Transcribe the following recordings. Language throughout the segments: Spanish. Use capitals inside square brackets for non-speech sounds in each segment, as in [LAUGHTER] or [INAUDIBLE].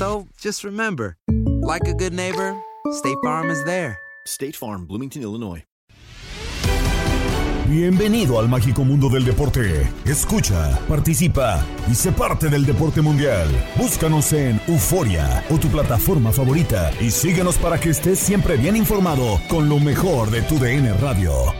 So just remember, like a good neighbor, State Farm is there. State Farm, Bloomington, Illinois. Bienvenido al mágico mundo del deporte. Escucha, participa y sé parte del deporte mundial. Búscanos en Euforia o tu plataforma favorita y síguenos para que estés siempre bien informado con lo mejor de tu DN Radio.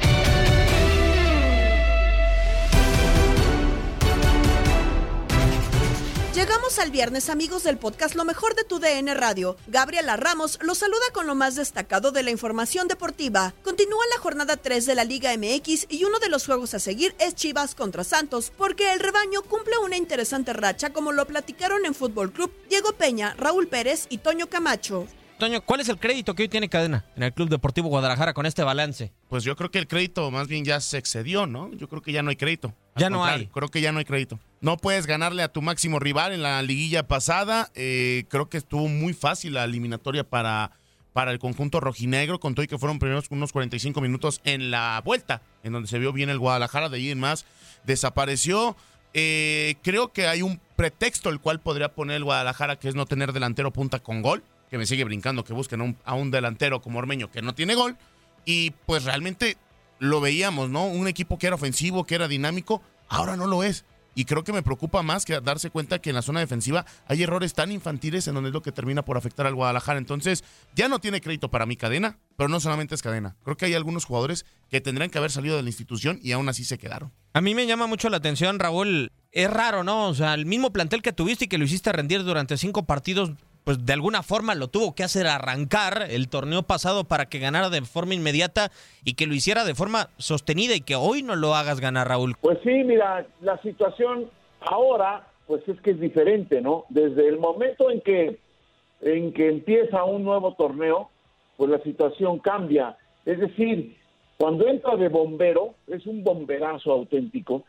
Llegamos al viernes, amigos del podcast Lo mejor de tu DN Radio. Gabriela Ramos los saluda con lo más destacado de la información deportiva. Continúa la jornada 3 de la Liga MX y uno de los juegos a seguir es Chivas contra Santos, porque el rebaño cumple una interesante racha como lo platicaron en Fútbol Club Diego Peña, Raúl Pérez y Toño Camacho. Toño, ¿cuál es el crédito que hoy tiene Cadena en el Club Deportivo Guadalajara con este balance? Pues yo creo que el crédito más bien ya se excedió, ¿no? Yo creo que ya no hay crédito. ya no hay. Creo que ya no hay crédito. No puedes ganarle a tu máximo rival en la liguilla pasada. Eh, creo que estuvo muy fácil la eliminatoria para, para el conjunto rojinegro, con todo y que fueron primeros unos 45 minutos en la vuelta, en donde se vio bien el Guadalajara, de ahí en más desapareció. Eh, creo que hay un pretexto el cual podría poner el Guadalajara, que es no tener delantero punta con gol que me sigue brincando que busquen a un, delantero como Ormeño que no tiene gol. Y pues realmente lo veíamos, ¿no? Un equipo que era ofensivo, que era dinámico, ahora no lo es. Y creo que me preocupa más que darse cuenta que en la zona defensiva hay errores tan infantiles en donde es lo que termina por afectar al Guadalajara. Entonces, ya no tiene crédito para mi cadena, pero no solamente es cadena. Creo que hay algunos jugadores que tendrían que haber salido de la institución y aún así se quedaron. A mí me llama mucho la atención, Raúl. Es raro, ¿no? O sea, el mismo plantel que tuviste y que lo hiciste rendir durante cinco partidos, pues de alguna forma lo tuvo que hacer arrancar el torneo pasado para que ganara de forma inmediata y que lo hiciera de forma sostenida y que hoy no lo hagas ganar, Raúl. Pues sí, mira, la situación ahora pues es que es diferente, ¿no? Desde el momento en que en que empieza un nuevo torneo, pues la situación cambia. Es decir, cuando entra de bombero, es un bomberazo auténtico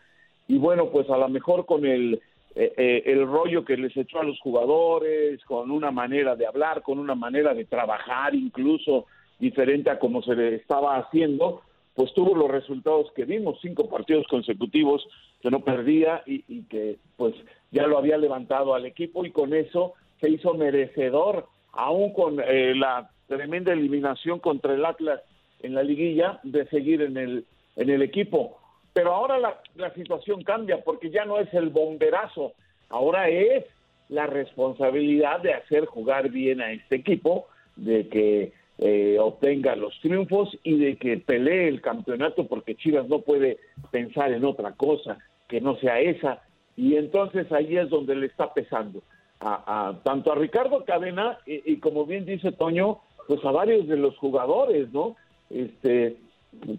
y bueno, pues a lo mejor con el eh, eh, el rollo que les echó a los jugadores, con una manera de hablar, con una manera de trabajar incluso diferente a como se le estaba haciendo, pues tuvo los resultados que vimos, cinco partidos consecutivos que no perdía y, que pues ya lo había levantado al equipo y con eso se hizo merecedor, aún con eh, la tremenda eliminación contra el Atlas en la liguilla, de seguir en el, en el equipo. Pero ahora la, situación cambia porque ya no es el bomberazo, ahora es la responsabilidad de hacer jugar bien a este equipo, de que eh, obtenga los triunfos y de que pelee el campeonato porque Chivas no puede pensar en otra cosa que no sea esa. Y entonces ahí es donde le está pesando. A, tanto a Ricardo Cadena y, como bien dice Toño, pues a varios de los jugadores, ¿no? Este,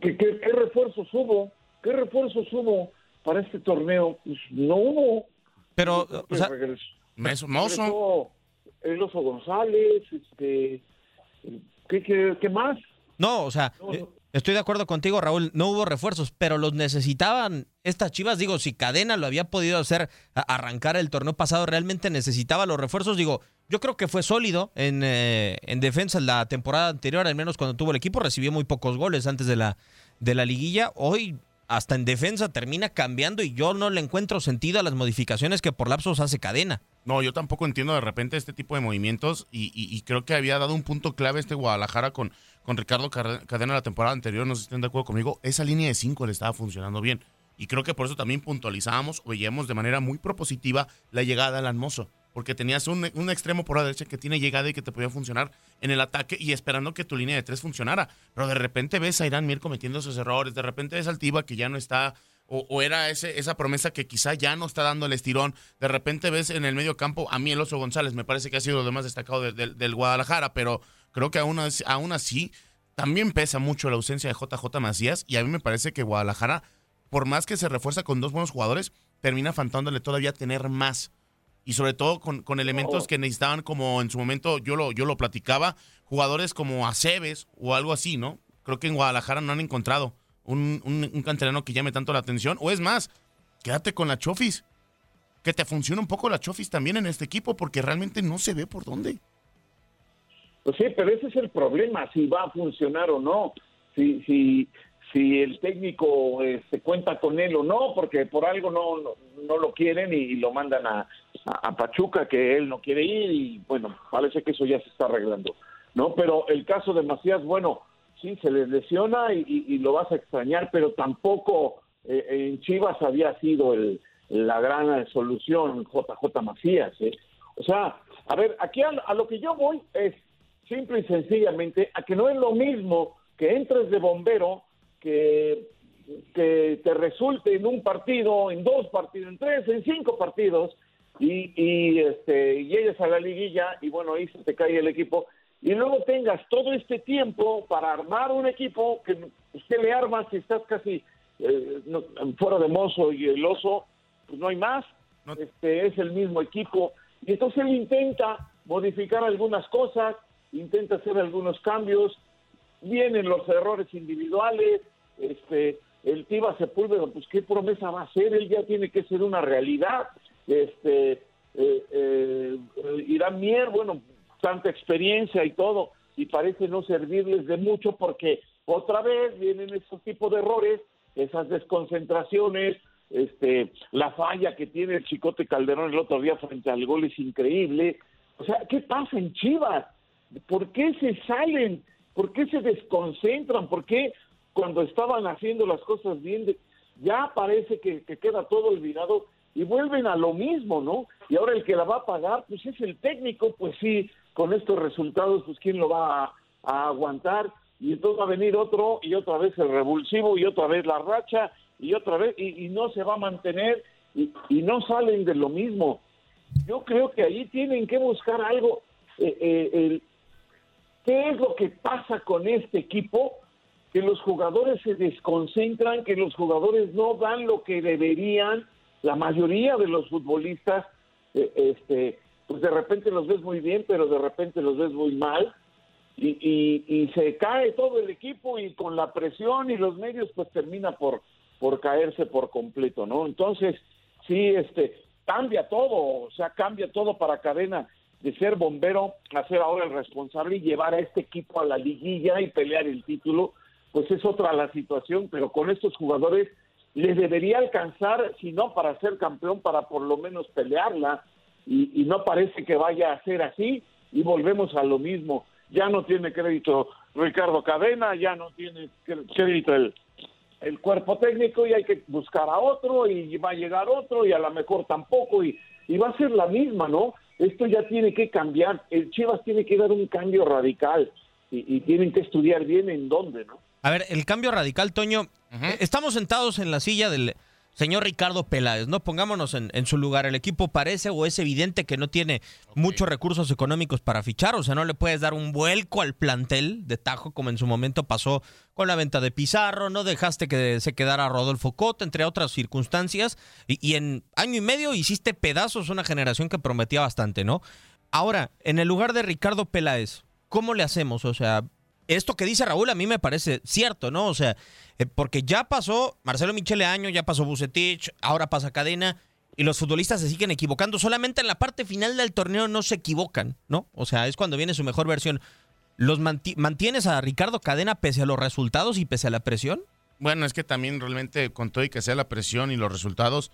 ¿qué, qué, qué refuerzos hubo? ¿Qué refuerzos hubo para este torneo? Pues no hubo. Pero, o sea, Regresó- regresó Mozo. el Oso González, este, ¿qué, qué, qué más? No, o sea, eh, estoy de acuerdo contigo, Raúl. No hubo refuerzos, pero los necesitaban estas chivas. Digo, si Cadena lo había podido hacer arrancar el torneo pasado, realmente necesitaba los refuerzos. Digo, yo creo que fue sólido en, eh, en defensa la temporada anterior, al menos cuando tuvo el equipo. Recibió muy pocos goles antes de la, de la liguilla. Hoy, hasta en defensa, termina cambiando y yo no le encuentro sentido a las modificaciones que por lapsos hace Cadena. No, yo tampoco entiendo de repente este tipo de movimientos y, creo que había dado un punto clave este Guadalajara con, con Ricardo Car- Cadena la temporada anterior, no sé si estén de acuerdo conmigo, esa línea de cinco le estaba funcionando bien. Y creo que por eso también puntualizábamos o veíamos de manera muy propositiva la llegada del Almozo. Porque tenías un, extremo por la derecha que tiene llegada y que te podía funcionar en el ataque y esperando que tu línea de tres funcionara. Pero de repente ves a Irán Mier cometiendo esos errores, de repente ves al Tiva que ya no está o, era ese, esa promesa que quizá ya no está dando el estirón. De repente ves en el medio campo a mí el Oso González, me parece que ha sido lo más destacado de- del- Guadalajara, pero creo que aún, aún así también pesa mucho la ausencia de JJ Macías y a mí me parece que Guadalajara, por más que se refuerza con dos buenos jugadores, termina faltándole todavía tener más. Y sobre todo con, con elementos que necesitaban como en su momento, yo lo, yo lo platicaba, jugadores como Aceves o algo así, ¿no? Creo que en Guadalajara no han encontrado un, un, un canterano que llame tanto la atención. O es más, quédate con la Chofis. Que te funcione un poco la Chofis también en este equipo, porque realmente no se ve por dónde. Pues sí, pero ese es el problema, si va a funcionar o no, si, si, si el técnico se cuenta con él o no, porque por algo no, no, no lo quieren y, lo mandan a, a- Pachuca, que él no quiere ir y bueno, parece que eso ya se está arreglando, ¿no? Pero el caso de Macías, bueno, sí, se les lesiona y lo vas a extrañar, pero tampoco eh, en Chivas había sido el, la gran solución JJ Macías, ¿eh? O sea, a ver, aquí a, a lo que yo voy es simple y sencillamente a que no es lo mismo que entres de bombero que, que te resulte en un partido, en dos partidos, en tres, en cinco partidos y, y, este, y llegues a la liguilla y bueno, ahí se te cae el equipo. Y luego tengas todo este tiempo para armar un equipo que pues, ¿qué le armas si estás casi eh, no- fuera de mozo y el oso, pues no hay más, este es el mismo equipo. Y entonces él intenta modificar algunas cosas, intenta hacer algunos cambios, vienen los errores individuales, este, el Tiva Sepúlveda, pues qué promesa va a hacer, él ya tiene que ser una realidad, este, eh, eh, Irán Mier, bueno, tanta experiencia y todo, y parece no servirles de mucho porque otra vez vienen esos tipos de errores, esas desconcentraciones, este, la falla que tiene el Chicote Calderón el otro día frente al gol es increíble. O sea, ¿qué pasa en Chivas? ¿Por qué se salen? ¿Por qué se desconcentran? ¿Por qué cuando estaban haciendo las cosas bien ya parece que queda todo olvidado y vuelven a lo mismo, ¿no? Y ahora el que la va a pagar, pues es el técnico, pues sí, con estos resultados, pues quién lo va a, aguantar y entonces va a venir otro y otra vez el revulsivo y otra vez la racha y otra vez y, no se va a mantener y, no salen de lo mismo. Yo creo que ahí tienen que buscar algo. eh, eh, el- ¿Qué es lo que pasa con este equipo? Que los jugadores se desconcentran, que los jugadores no dan lo que deberían. La mayoría de los futbolistas, eh, este, pues de repente los ves muy bien, pero de repente los ves muy mal. Y, se cae todo el equipo y con la presión y los medios pues termina por, por caerse por completo, ¿no? Entonces, sí, este, cambia todo, o sea, cambia todo para cadena de ser bombero a ser ahora el responsable y llevar a este equipo a la liguilla y pelear el título, pues es otra la situación, pero con estos jugadores les debería alcanzar, si no para ser campeón, para por lo menos pelearla, y, y no parece que vaya a ser así, y volvemos a lo mismo. Ya no tiene crédito Ricardo Cadena, ya no tiene crédito el, el cuerpo técnico y hay que buscar a otro y va a llegar otro y a lo mejor tampoco y, y va a ser la misma, ¿no? Esto ya tiene que cambiar, el Chivas tiene que dar un cambio radical y tienen que estudiar bien en dónde, ¿no? A ver, el cambio radical, Toño. eh, Estamos sentados en la silla del, señor Ricardo Peláez, ¿no? Pongámonos en, en, su lugar. El equipo parece o es evidente que no tiene muchos recursos económicos para fichar, o sea, no le puedes dar un vuelco al plantel de Tajo como en su momento pasó con la venta de Pizarro, no dejaste que se quedara Rodolfo Cota, entre otras circunstancias, y, y en año y medio hiciste pedazos una generación que prometía bastante, ¿no? Ahora, en el lugar de Ricardo Peláez, ¿cómo le hacemos? O sea, esto que dice Raúl a mí me parece cierto, ¿no? O sea, eh, porque ya pasó Marcelo Michele Año, ya pasó Bucetich, ahora pasa Cadena, y los futbolistas se siguen equivocando. Solamente en la parte final del torneo no se equivocan, ¿no? O sea, es cuando viene su mejor versión. ¿Los mantienes a Ricardo Cadena pese a los resultados y pese a la presión? Bueno, es que también realmente con todo y que sea la presión y los resultados,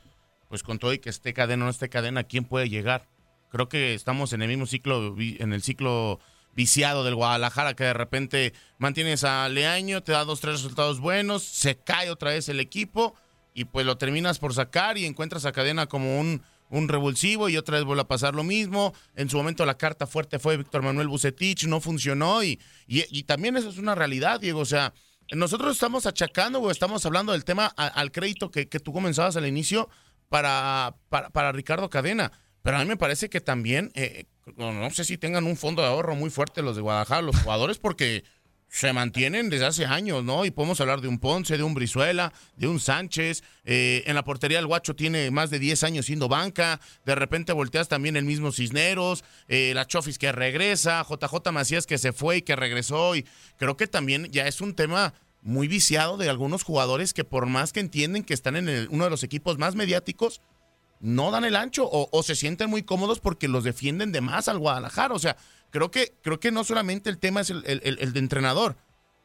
pues con todo y que esté cadena o no esté cadena, ¿quién puede llegar? Creo que estamos en el mismo ciclo, en el ciclo viciado del Guadalajara, que de repente mantienes a Leaño, te da dos, tres resultados buenos, se cae otra vez el equipo y pues lo terminas por sacar y encuentras a Cadena como un, un revulsivo y otra vez vuelve a pasar lo mismo. En su momento la carta fuerte fue Víctor Manuel Bucetich, no funcionó y, y, también eso es una realidad, Diego. O sea, nosotros estamos achacando o estamos hablando del tema al crédito que, que, tú comenzabas al inicio para, para, para Ricardo Cadena. Pero a mí me parece que también, eh, no sé si tengan un fondo de ahorro muy fuerte los de Guadalajara, los jugadores, porque se mantienen desde hace años, ¿no? Y podemos hablar de un Ponce, de un Brizuela, de un Sánchez. Eh, en la portería el Guacho tiene más de 10 años siendo banca. De repente volteas también el mismo Cisneros, eh, la Chofis que regresa, JJ Macías que se fue y que regresó. Y creo que también ya es un tema muy viciado de algunos jugadores que por más que entienden que están en uno de los equipos más mediáticos, no dan el ancho o, se sienten muy cómodos porque los defienden de más al Guadalajara. O sea, creo que, creo que no solamente el tema es el, el, de entrenador,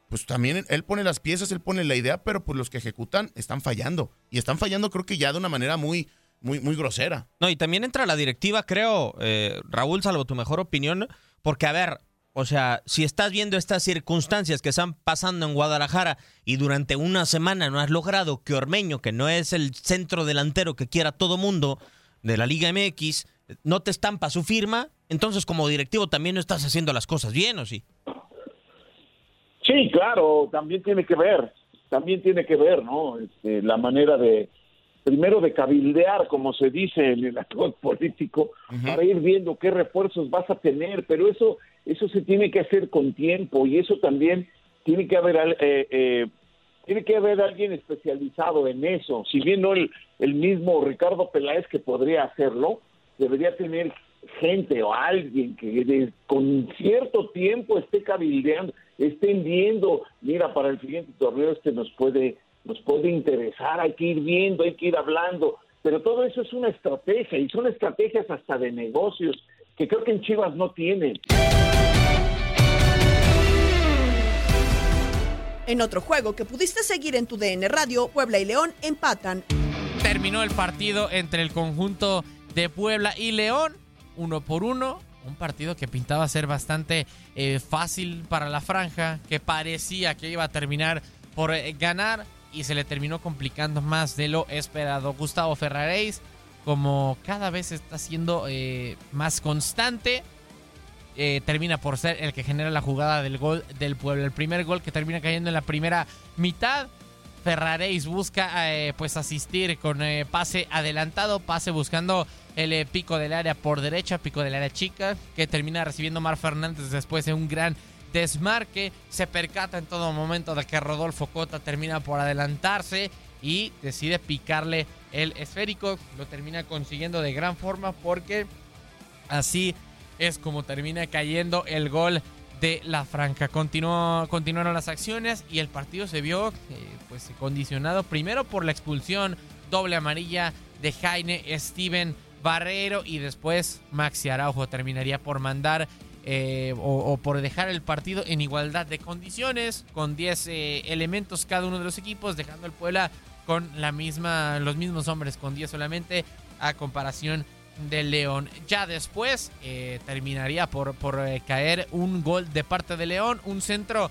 pues también él pone las piezas, él pone la idea, pero pues los que ejecutan están fallando. Y están fallando creo que ya de una manera muy, muy, muy grosera. No, y también entra la directiva, creo, eh, Raúl, salvo tu mejor opinión, porque a ver, o sea, si estás viendo estas circunstancias que están pasando en Guadalajara y durante una semana no has logrado que Ormeño, que no es el centro delantero que quiera todo mundo de la Liga MX, no te estampa su firma, entonces como directivo también no estás haciendo las cosas bien, ¿o sí? Sí, claro, también tiene que ver, también tiene que ver, ¿no? Este, la manera de, primero de cabildear, como se dice en el [LAUGHS] actor político, para ir viendo qué refuerzos vas a tener, pero eso, eso se tiene que hacer con tiempo y eso también tiene que haber eh, eh, tiene que haber alguien especializado en eso. Si bien no el, el mismo Ricardo Peláez que podría hacerlo, debería tener gente o alguien que con cierto tiempo esté cabildeando, estén viendo, mira, para el siguiente torneo este nos puede nos puede interesar, hay que ir viendo, hay que ir hablando, pero todo eso es una estrategia y son estrategias hasta de negocios que creo que en Chivas no tienen. En otro juego que pudiste seguir en tu DN Radio, Puebla y León empatan. Terminó el partido entre el conjunto de Puebla y León, uno por uno. Un partido que pintaba ser bastante eh, fácil para la franja, que parecía que iba a terminar por eh, ganar y se le terminó complicando más de lo esperado. Gustavo Ferraréis, como cada vez está siendo eh, más constante, eh, termina por ser el que genera la jugada del gol del pueblo. El primer gol que termina cayendo en la primera mitad. Ferraréis busca eh, pues asistir con pase adelantado, pase buscando el pico del área por derecha, pico del área chica, que termina recibiendo Mar Fernández después de un gran desmarque, se percata en todo momento de que Rodolfo Cota termina por adelantarse y decide picarle el esférico, lo termina consiguiendo de gran forma porque así es como termina cayendo el gol de la franja. Continuó, continuaron las acciones y el partido se vio eh, pues condicionado primero por la expulsión doble amarilla de Jaime Steven Barrero y después Maxi Araujo terminaría por mandar eh, o, por dejar el partido en igualdad de condiciones, con 10 eh, elementos cada uno de los equipos, dejando el Puebla con la misma, los mismos hombres, con 10 solamente, a comparación del León. Ya después eh, terminaría por, por caer un gol de parte de León, un centro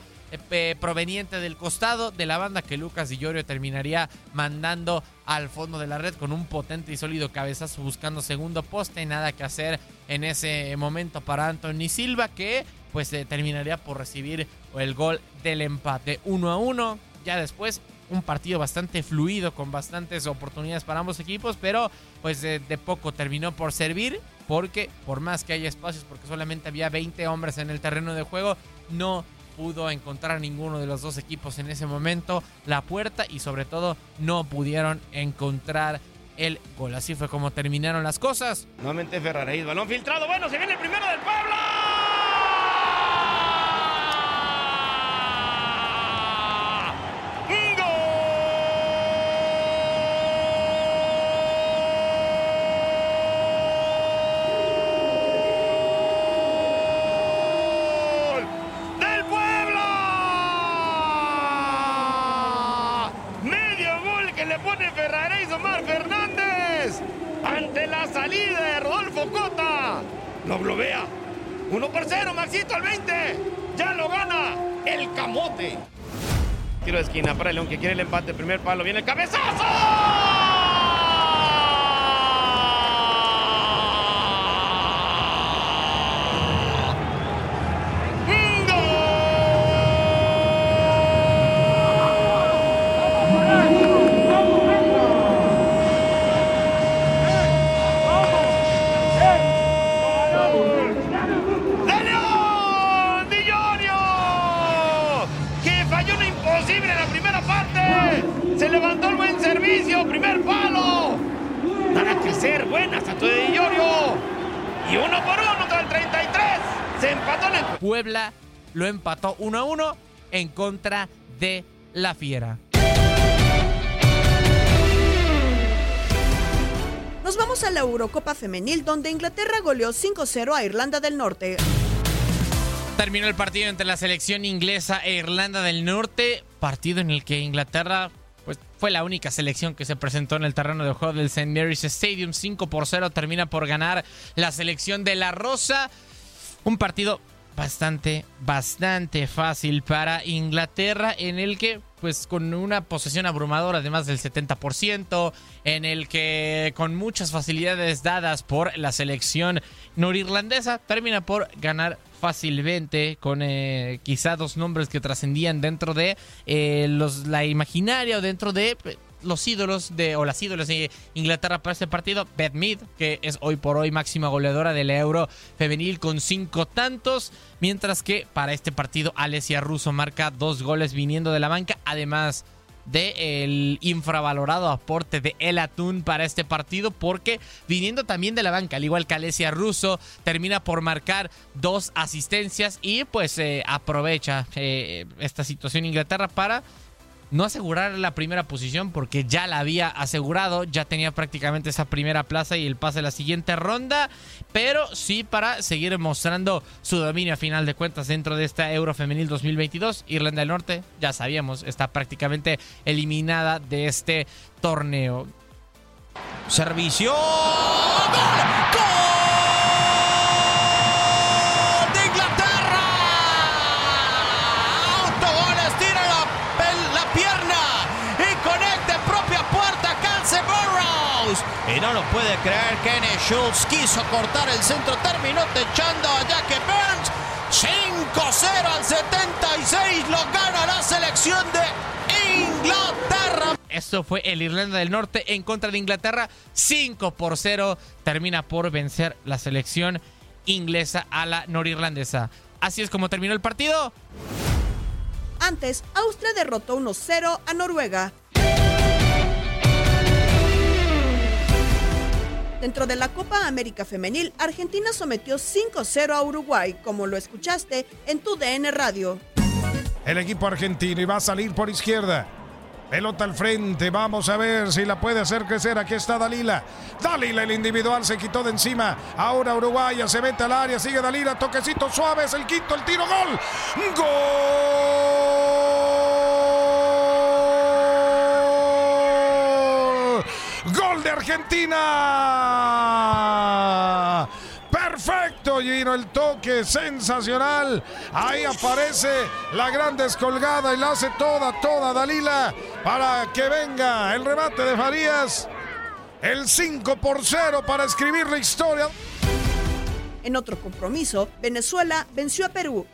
proveniente del costado de la banda que Lucas Di terminaría mandando al fondo de la red con un potente y sólido cabezazo buscando segundo poste. Nada que hacer en ese momento para Anthony Silva que pues terminaría por recibir el gol del empate 1 a 1. Ya después un partido bastante fluido, con bastantes oportunidades para ambos equipos, pero pues de, poco terminó por servir, porque por más que haya espacios, porque solamente había 20 hombres en el terreno de juego, no pudo encontrar ninguno de los dos equipos en ese momento la puerta y sobre todo no pudieron encontrar el gol. Así fue como terminaron las cosas. Nuevamente Ferraréis, balón filtrado. Bueno, se viene el primero del Puebla. ¡Gol! ¡Del Puebla! Medio gol que le pone Ferraréis Omar Fernández ante la salida de Rodolfo Cota. Lo globea. 1 por 0, Maxito al 20. Ya lo gana el camote. Tiro de esquina para el León que quiere el empate. Primer palo. Viene el cabezazo. ¡De León! ¡Di Llorio! Que falló una imposible en la primera parte. Se levantó el buen servicio. Primer palo. Para crecer. Buenas a tu de Di Llorio. Y uno por uno contra el 33. Puebla lo empató 1 a 1 en contra de la Fiera. Nos vamos a la Eurocopa Femenil, donde Inglaterra goleó 5-0 a Irlanda del Norte. Terminó el partido entre la selección inglesa e Irlanda del Norte, partido en el que Inglaterra pues, fue la única selección que se presentó en el terreno de juego del St. Mary's Stadium. 5 por 0 termina por ganar la selección de La Rosa. Un partido bastante, bastante fácil para Inglaterra en el que pues con una posesión abrumadora de más del 70%, en el que con muchas facilidades dadas por la selección norirlandesa, termina por ganar fácilmente con eh, quizá dos nombres que trascendían dentro de eh, los, la imaginaria o dentro de los ídolos de o las ídolos de Inglaterra para este partido. Beth Mead, que es hoy por hoy máxima goleadora del Euro femenil con cinco tantos. Mientras que para este partido Alessia Russo marca dos goles viniendo de la banca. Además del infravalorado aporte de El Atún para este partido porque viniendo también de la banca, al igual que Alessia Russo, termina por marcar dos asistencias y pues eh, aprovecha eh, esta situación Inglaterra para no asegurar la primera posición porque ya la había asegurado, ya tenía prácticamente esa primera plaza y el pase a la siguiente ronda, pero sí para seguir mostrando su dominio a final de cuentas dentro de esta Euro Femenil 2022. Irlanda del Norte, ya sabíamos, está prácticamente eliminada de este torneo. Servicio. No lo puede creer, Kenny Schultz quiso cortar el centro, terminó techando a Jackie Burns. 5-0 al 76, lo gana la selección de Inglaterra. Esto fue el Irlanda del Norte en contra de Inglaterra. 5 por 0 termina por vencer la selección inglesa a la norirlandesa. Así es como terminó el partido. Antes, Austria derrotó 1-0 a Noruega. Dentro de la Copa América Femenil, Argentina sometió 5-0 a Uruguay, como lo escuchaste en tu DN Radio. El equipo argentino va a salir por izquierda. Pelota al frente, vamos a ver si la puede hacer crecer. Aquí está Dalila. Dalila, el individual, se quitó de encima. Ahora Uruguaya se mete al área, sigue Dalila, toquecito suave, es el quinto, el tiro, gol. ¡Gol! ¡Gol de Argentina! Perfecto, Gino, el toque sensacional. Ahí aparece la gran descolgada y la hace toda, toda Dalila para que venga el remate de Farías. El 5 por 0 para escribir la historia. En otro compromiso, Venezuela venció a Perú.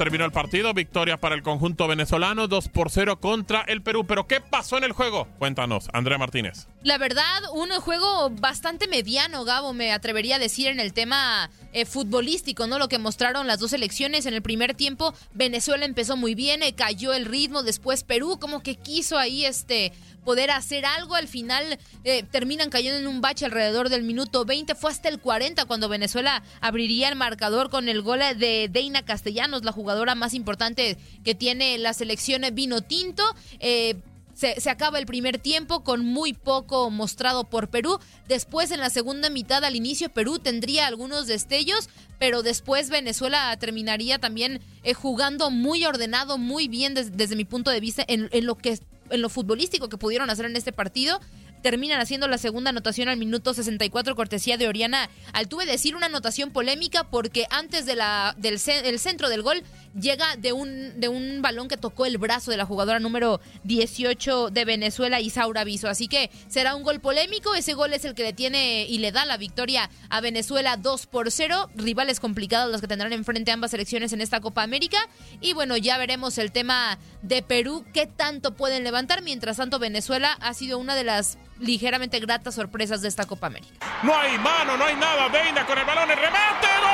Terminó el partido. Victoria para el conjunto venezolano, 2 por 0 contra el Perú. Pero ¿qué pasó en el juego? Cuéntanos, Andrea Martínez. La verdad, un juego bastante mediano, Gabo, me atrevería a decir en el tema eh, futbolístico, ¿no? Lo que mostraron las dos selecciones en el primer tiempo. Venezuela empezó muy bien, eh, cayó el ritmo, después Perú como que quiso ahí este poder hacer algo. Al final eh, terminan cayendo en un bache alrededor del minuto 20. Fue hasta el 40 cuando Venezuela abriría el marcador con el gol de Deina Castellanos, la jugadora más importante que tiene la selección vino tinto. Eh, se, se, acaba el primer tiempo con muy poco mostrado por Perú. Después, en la segunda mitad, al inicio, Perú tendría algunos destellos, pero después Venezuela terminaría también eh, jugando muy ordenado, muy bien des, desde mi punto de vista en, en lo que en lo futbolístico que pudieron hacer en este partido. Terminan haciendo la segunda anotación al minuto 64, cortesía de Oriana Altuve. Decir una anotación polémica porque antes del el centro del gol llega de un, de un balón que tocó el brazo de la jugadora número 18 de Venezuela, Isaura Viso. Así que será un gol polémico. Ese gol es el que le tiene y le da la victoria a Venezuela 2 por 0. Rivales complicados los que tendrán enfrente ambas selecciones en esta Copa América. Y bueno, ya veremos el tema de Perú, qué tanto pueden levantar. Mientras tanto, Venezuela ha sido una de las ligeramente gratas sorpresas de esta Copa América. No hay mano, no hay nada. Deina con el balón, el remate. ¡Gol!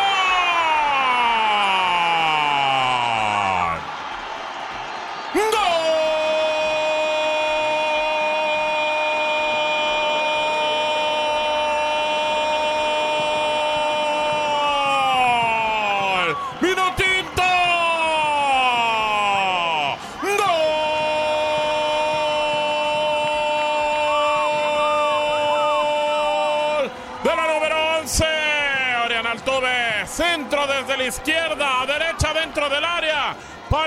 ¡Gol! ¡Vino tinto! ¡Gol! De la número 11, Oriana Altuve. Centro desde la izquierda, a derecha dentro del área.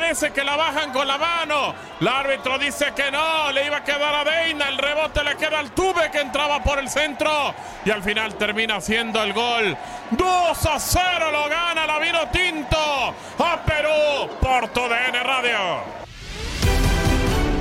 Parece que la bajan con la mano. El árbitro dice que no, le iba a quedar a Deina. El rebote le queda al Tuve que entraba por el centro. Y al final termina haciendo el gol. 2 a 0 lo gana la Vino Tinto a Perú por TUDN Radio.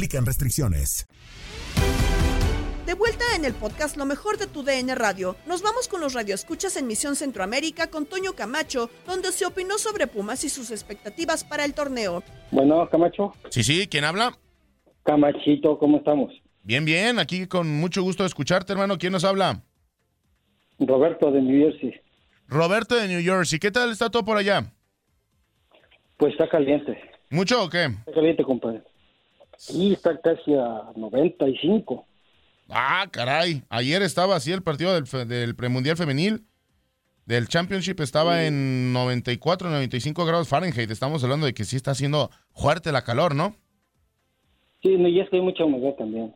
aplican restricciones. De vuelta en el podcast Lo mejor de tu DN Radio, nos vamos con los radioescuchas en Misión Centroamérica con Toño Camacho, donde se opinó sobre Pumas y sus expectativas para el torneo. Bueno, Camacho. Sí, sí, ¿quién habla? Camachito, ¿cómo estamos? Bien, bien, aquí con mucho gusto de escucharte, hermano. ¿Quién nos habla? Roberto de New Jersey. Roberto de New Jersey. ¿Qué tal está todo por allá? Pues está caliente. ¿Mucho o qué? Está caliente, compadre. Sí, está casi a 95. Ah, caray. Ayer estaba así el partido del, fe- del premundial femenil. Del Championship estaba en 94, 95 grados Fahrenheit. Estamos hablando de que sí está haciendo fuerte la calor, ¿no? Sí, y es que hay mucha humedad también.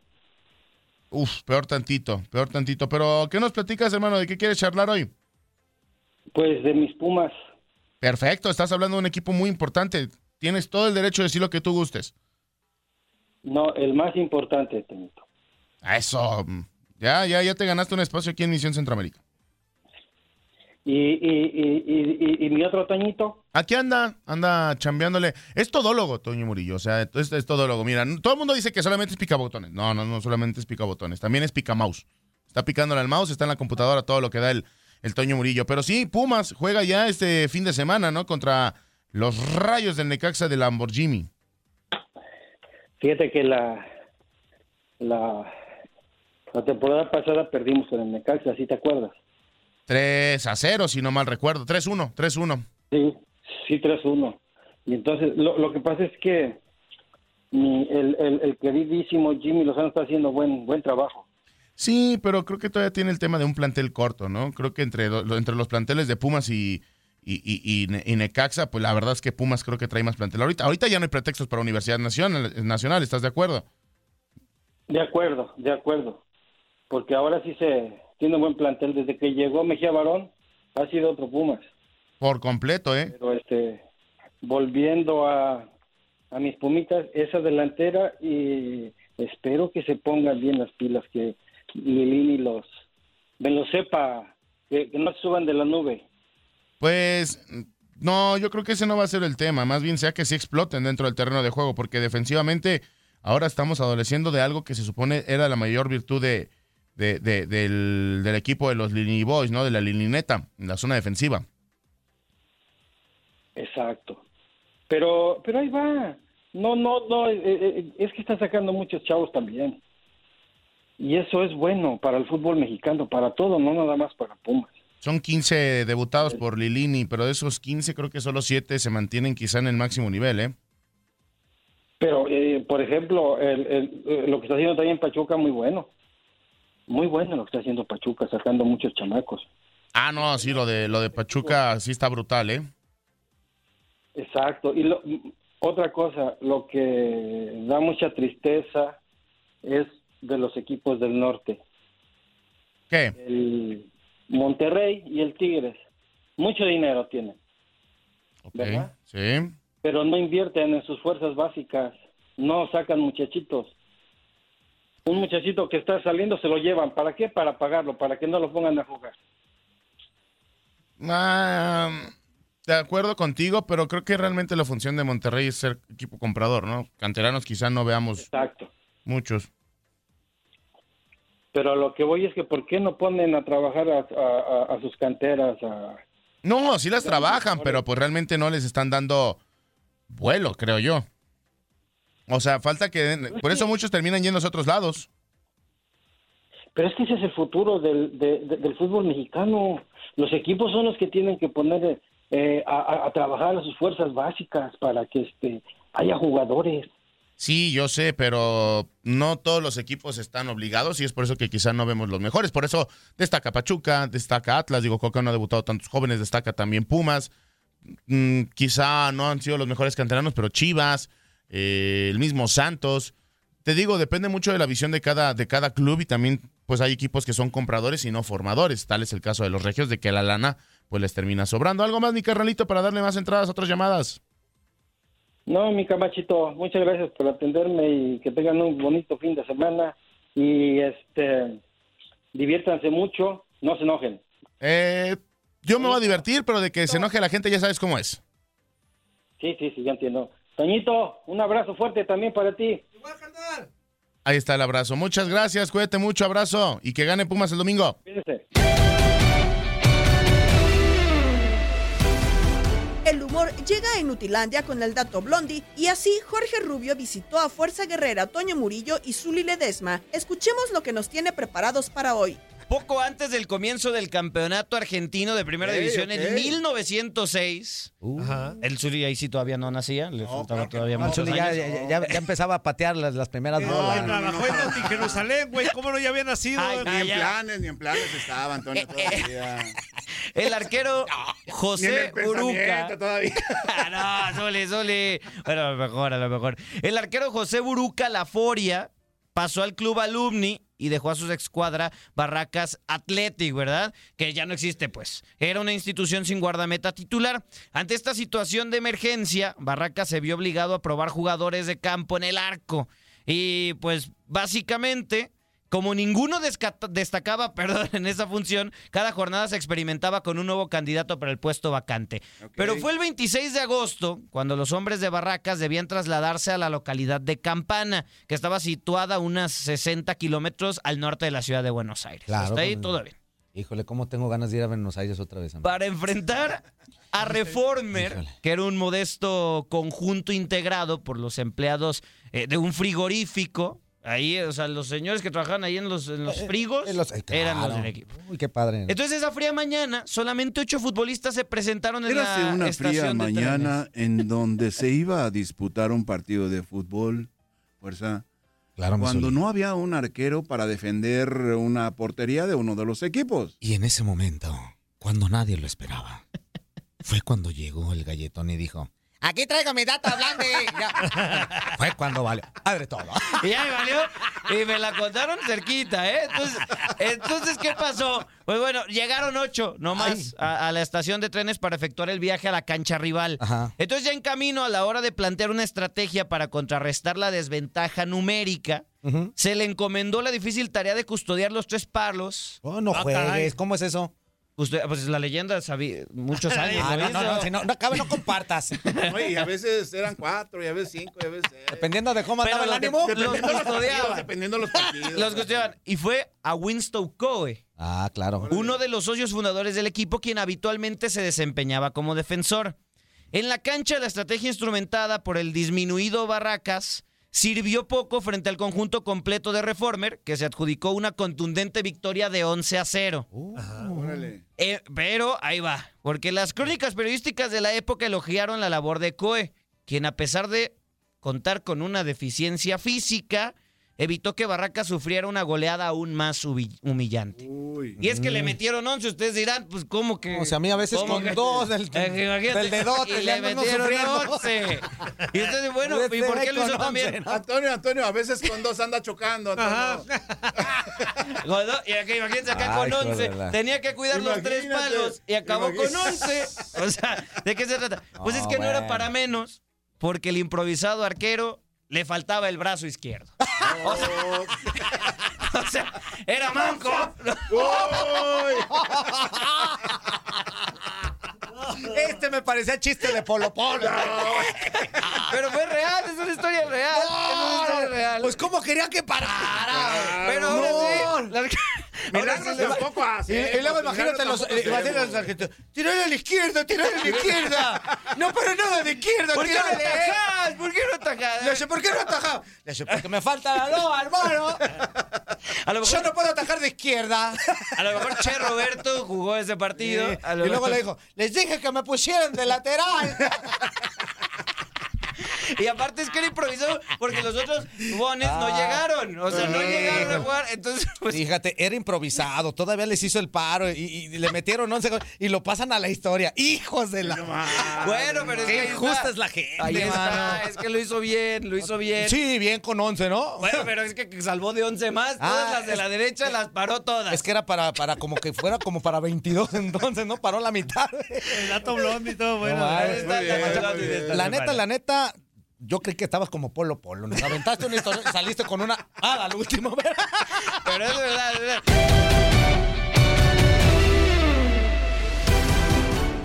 Uf, peor tantito, peor tantito. Pero, ¿qué nos platicas, hermano? ¿De qué quieres charlar hoy? Pues de mis Pumas. Perfecto, estás hablando de un equipo muy importante. Tienes todo el derecho de decir lo que tú gustes. No, el más importante, Tenito. Eso. mm, Ya, ya, ya te ganaste un espacio aquí en Misión Centroamérica. Y, y, y, y, y- y mi otro Toñito, Aquí anda, anda chambeándole. Es todólogo, Toño Murillo. O sea, es, es todólogo. Mira, todo el mundo dice que solamente es picabotones. No, no, no solamente es picabotones. También es picamouse. Está picándole al mouse, está en la computadora todo lo que da el, el Toño Murillo. Pero sí, Pumas juega ya este fin de semana, ¿no? Contra los rayos del Necaxa de Lamborghini. Fíjate que la, la, la temporada pasada perdimos con el Necaxa, ¿sí te acuerdas? 3 a 0, si no mal recuerdo. 3-1, 3-1. Sí, sí, 3-1. Y entonces, lo, lo que pasa es que mi, el, el, el queridísimo Jimmy Lozano está haciendo buen, buen trabajo. Sí, pero creo que todavía tiene el tema de un plantel corto, ¿no? Creo que entre, entre los planteles de Pumas y, y, y, y Ne- y Necaxa, pues la verdad es que Pumas creo que trae más plantel. Ahorita, ahorita ya no hay pretextos para Universidad Nacional, Nacional ¿estás de acuerdo? De acuerdo, de acuerdo. Porque ahora sí se tiene un buen plantel. Desde que llegó Mejía Barón, ha sido otro Pumas. Por completo, ¿eh? Pero este, volviendo a, a mis Pumitas, esa delantera y espero que se pongan bien las pilas, que Lilini los, me lo sepa, que, que no se suban de la nube. Pues no, yo creo que ese no va a ser el tema. Más bien sea que sí exploten dentro del terreno de juego, porque defensivamente ahora estamos adoleciendo de algo que se supone era la mayor virtud de, de- de- del, equipo de los Lini Boys, ¿no? De la Lilineta, en la zona defensiva. Exacto. Pero, pero ahí va. No, no, no, eh, eh, es que está sacando muchos chavos también. Y eso es bueno para el fútbol mexicano, para todo, no nada más para Pumas. Son 15 debutados por Lilini, pero de esos 15 creo que solo 7 se mantienen quizá en el máximo nivel, ¿eh? Pero, eh, por ejemplo, el, el- eh, lo que está haciendo también Pachuca, muy bueno. Muy bueno lo que está haciendo Pachuca, sacando muchos chamacos. Ah, no, sí, lo de, lo de Pachuca sí está brutal, ¿eh? Exacto. Y lo- otra cosa, lo que da mucha tristeza es de los equipos del norte. ¿Qué? El Monterrey y el Tigres. Mucho dinero tienen, ¿verdad? Sí. Pero no invierten en sus fuerzas básicas. No sacan muchachitos. Un muchachito que está saliendo se lo llevan. ¿Para qué? Para pagarlo, para que no lo pongan a jugar. Ah, de acuerdo contigo, pero creo que realmente la función de Monterrey es ser equipo comprador, ¿no? Canteranos quizá no veamos Exacto. muchos. Pero a lo que voy es que ¿por qué no ponen a trabajar a, a- a- a sus canteras? A... No, sí las trabajan, pero pues realmente no les están dando vuelo, creo yo. O sea, falta que... Por eso muchos terminan yendo a otros lados. Pero es que ese es el futuro del, de- de- del fútbol mexicano. Los equipos son los que tienen que poner eh, a- a trabajar a sus fuerzas básicas para que este, haya jugadores. Sí, yo sé, pero no todos los equipos están obligados y es por eso que quizá no vemos los mejores. Por eso destaca Pachuca, destaca Atlas, digo, Coca no ha debutado tantos jóvenes, destaca también Pumas. Mm, quizá no han sido los mejores canteranos, pero Chivas, eh, el mismo Santos. Te digo, depende mucho de la visión de cada, de cada club y también pues hay equipos que son compradores y no formadores. Tal es el caso de los regios, de que la lana pues les termina sobrando. ¿Algo más, mi carnalito, para darle más entradas a otras llamadas? No, mi camachito, muchas gracias por atenderme y que tengan un bonito fin de semana y este diviértanse mucho, no se enojen. Eh, yo me voy a divertir, pero de que se enoje la gente ya sabes cómo es. Sí, sí, sí, ya entiendo. Toñito, un abrazo fuerte también para ti. Ahí está el abrazo. Muchas gracias, cuídate mucho, abrazo. Y que gane Pumas el domingo. Cuídense. El humor llega a Inutilandia con el dato Blondi y así Jorge Rubio visitó a Fuerza Guerrera Toño Murillo y Zuli Ledesma. Escuchemos lo que nos tiene preparados para hoy. Poco antes del comienzo del campeonato argentino de primera división ok. en 1906, el Zuli ahí sí todavía no nacía, le faltaba todavía No, Zuli ya, ya- ya- ya empezaba a patear las, las primeras bolas. Trabajó en Jerusalén, güey. ¿Cómo no ya había nacido? ni en planes, ni en planes estaba, Antonio, todavía. El arquero [LAUGHS] José el Buruca. todavía. [LAUGHS] Ah, no, Zuli, Zuli. Bueno, a lo mejor, a lo mejor. El arquero José Buruca Laforia pasó al club alumni y dejó a su escuadra Barracas Athletic, ¿verdad? Que ya no existe, pues. Era una institución sin guardameta titular. Ante esta situación de emergencia, Barracas se vio obligado a probar jugadores de campo en el arco. Y pues básicamente, como ninguno destacaba, [LAUGHS] perdón, en esa función, cada jornada se experimentaba con un nuevo candidato para el puesto vacante. Pero fue el 26 de agosto cuando los hombres de Barracas debían trasladarse a la localidad de Campana, que estaba situada a unas 60 kilómetros al norte de la ciudad de Buenos Aires. Claro, Hasta ahí con- todo bien. Híjole, cómo tengo ganas de ir a Buenos Aires otra vez. amigo. Para enfrentar a [LAUGHS] Reformer, que era un modesto conjunto integrado por los empleados eh, de un frigorífico. Ahí, o sea, los señores que trabajaban ahí en los, en los frigos eran los Eh, del equipo. Uy, qué padre. Entonces, esa fría mañana, solamente ocho futbolistas se presentaron en Érase la una estación fría de mañana en donde se iba a disputar un partido de fútbol, fuerza. Claro, cuando no había un arquero para defender una portería de uno de los equipos. Y en ese momento, cuando nadie lo esperaba, Fue cuando llegó el galletón y dijo, aquí traigo mi data blande. [LAUGHS] Fue cuando valió. Padre todo. Y ya me valió. Y me la contaron cerquita, ¿eh? Entonces, entonces, ¿qué pasó? Pues bueno, llegaron ocho nomás a, a la estación de trenes para efectuar el viaje a la cancha rival. Entonces, ya en camino, a la hora de plantear una estrategia para contrarrestar la desventaja numérica, se le encomendó la difícil tarea de custodiar los tres palos. Oh, no juegues. ¿Cómo es eso? Usted, pues la leyenda sabía muchos años. Ah, no, no, si no, no, cabe, no compartas. Oye, y a veces eran cuatro, y a veces cinco, y a veces seis. Dependiendo de cómo andaba el ánimo. Dependiendo de los partidos, custodiaban. [LAUGHS] dependiendo de los partidos. Los custodiaban. Y fue a Winston Coe. Ah, claro. Uno de los socios fundadores del equipo, quien habitualmente se desempeñaba como defensor. En la cancha, la estrategia instrumentada por el disminuido Barracas sirvió poco frente al conjunto completo de Reformer, que se adjudicó una contundente victoria de 11 a 0. Órale. Eh, pero ahí va, porque las crónicas periodísticas de la época elogiaron la labor de Coe, quien a pesar de contar con una deficiencia física, evitó que Barracas sufriera una goleada aún más humillante. Y es que le metieron 11, ustedes dirán, pues cómo que... O sea, a mí a veces ¿Cómo con que- dos del, Eh, del dedote y le metieron sufriendo. 11. Y entonces, bueno, ¿y por qué lo hizo también? Antonio, Antonio, a veces con dos anda chocando. Antonio. [LAUGHS] Y aquí, imagínense acá Ay, con hijo 11. de la- Tenía que cuidar los tres palos y acabó con imagínate. 11. O sea, ¿de qué se trata? Pues es que no era para menos, porque el improvisado arquero le faltaba el brazo izquierdo. [LAUGHS] O sea, [LAUGHS] o sea, era manco. [LAUGHS] Este me parecía chiste de Polo Polo. Pero fue real, es una historia real. es una historia real. Pues cómo quería que parara. Pero ahora No. sí. la- Milagros tampoco hace. Y, y luego Milagros imagínate los, eh, los argentinos. Tirale a la izquierda, tirale a la izquierda. [LAUGHS] No, pero nada de izquierda, ¿Por qué no atajás? ¿Por qué no atajás? Le dice, ¿por qué no atajás? Le dice, porque me falta la loa, hermano. A lo mejor, Yo no puedo atajar de izquierda. a lo mejor Che Roberto jugó ese partido. Y luego le dijo, les dije que me pusieran de lateral. [LAUGHS] [LAUGHS] Y aparte es que era improvisado porque los otros bones no llegaron. O sea, no llegaron a jugar. Entonces, pues. Fíjate, era improvisado, todavía les hizo el paro y, y le metieron 11 goles y lo pasan a la historia. ¡Hijos de la... Bueno, pero es que. Qué injusta es la gente, Ahí está, es que lo hizo bien, lo hizo bien. Sí, bien con 11, ¿no? Bueno, pero es que salvó de 11 más. Todas Ah, las de es- la derecha las paró todas. Es que era para, para como que fuera como para 22 entonces, ¿no? Paró la mitad. El dato blond y todo, bueno. No. La neta, la neta, yo creí que estabas como Polo Polo. Nos aventaste una historia y saliste con una hada al último. Pero es verdad, es verdad.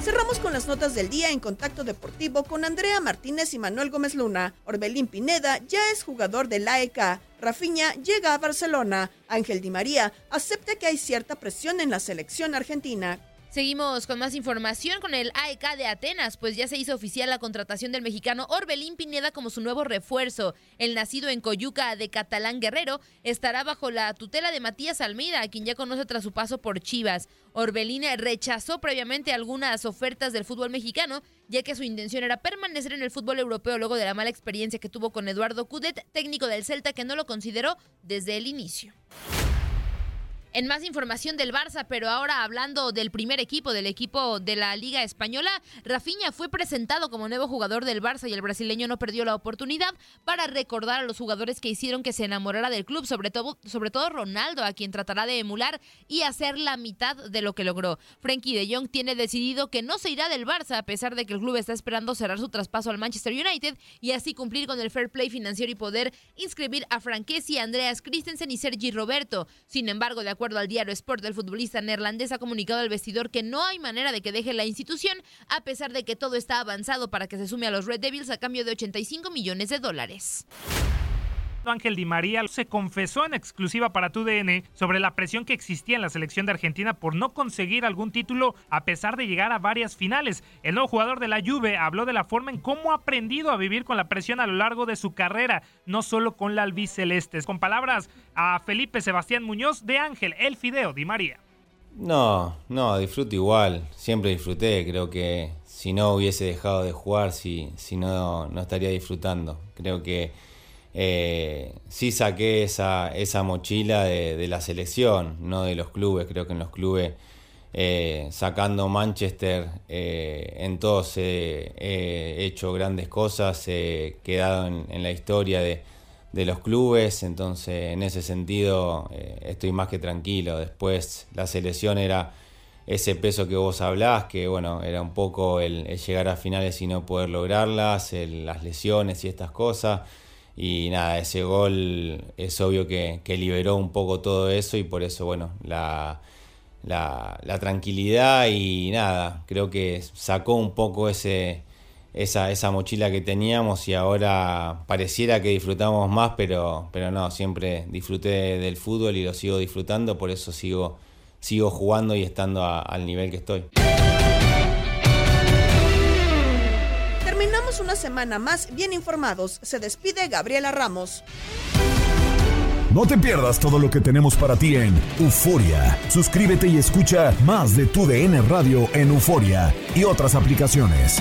Cerramos con las notas del día en Contacto Deportivo con Andrea Martínez y Manuel Gómez Luna. Orbelín Pineda ya es jugador del AEK. Rafinha llega a Barcelona. Ángel Di María acepta que hay cierta presión en la selección argentina. Seguimos con más información con el AEK de Atenas, pues ya se hizo oficial la contratación del mexicano Orbelín Pineda como su nuevo refuerzo. El nacido en Coyuca de Catalán Guerrero estará bajo la tutela de Matías Almeida, a quien ya conoce tras su paso por Chivas. Orbelín rechazó previamente algunas ofertas del fútbol mexicano, ya que su intención era permanecer en el fútbol europeo luego de la mala experiencia que tuvo con Eduardo Cudet, técnico del Celta, que no lo consideró desde el inicio. En más información del Barça, pero ahora hablando del primer equipo, del equipo de la Liga Española, Rafinha fue presentado como nuevo jugador del Barça y el brasileño no perdió la oportunidad para recordar a los jugadores que hicieron que se enamorara del club, sobre todo, sobre todo Ronaldo, a quien tratará de emular y hacer la mitad de lo que logró. Frankie de Jong tiene decidido que no se irá del Barça a pesar de que el club está esperando cerrar su traspaso al Manchester United y así cumplir con el fair play financiero y poder inscribir a Franquesi, Andreas Christensen y Sergi Roberto. Sin embargo, de acuerdo al diario Sport, el futbolista neerlandés ha comunicado al vestidor que no hay manera de que deje la institución, a pesar de que todo está avanzado para que se sume a los Red Devils a cambio de 85 millones de dólares. Ángel Di María se confesó en exclusiva para TUDN sobre la presión que existía en la selección de Argentina por no conseguir algún título a pesar de llegar a varias finales. El nuevo jugador de la Juve habló de la forma en cómo ha aprendido a vivir con la presión a lo largo de su carrera, no solo con la albiceleste. Con palabras a Felipe Sebastián Muñoz de Ángel, el Fideo Di María. No, no, disfruto igual, siempre disfruté, creo que si no hubiese dejado de jugar, si, si no, no estaría disfrutando. Creo que eh, sí saqué esa, esa mochila de, la selección, no de los clubes, creo que en los clubes eh, sacando Manchester, eh, en todos he, he hecho grandes cosas, he quedado en, la historia de, de los clubes, entonces en ese sentido eh, estoy más que tranquilo. Después la selección era ese peso que vos hablás, que bueno, era un poco el, llegar a finales y no poder lograrlas, las lesiones y estas cosas. Y nada, ese gol es obvio que, que liberó un poco todo eso y por eso, bueno, la, la, la tranquilidad y nada, creo que sacó un poco ese, esa, esa mochila que teníamos y ahora pareciera que disfrutamos más, pero, pero no, siempre disfruté del fútbol y lo sigo disfrutando, por eso sigo, sigo jugando y estando a- al nivel que estoy. Semana más bien informados. Se despide Gabriela Ramos. No te pierdas todo lo que tenemos para ti en Euforia. Suscríbete y escucha más de tu DN Radio en Euforia y otras aplicaciones.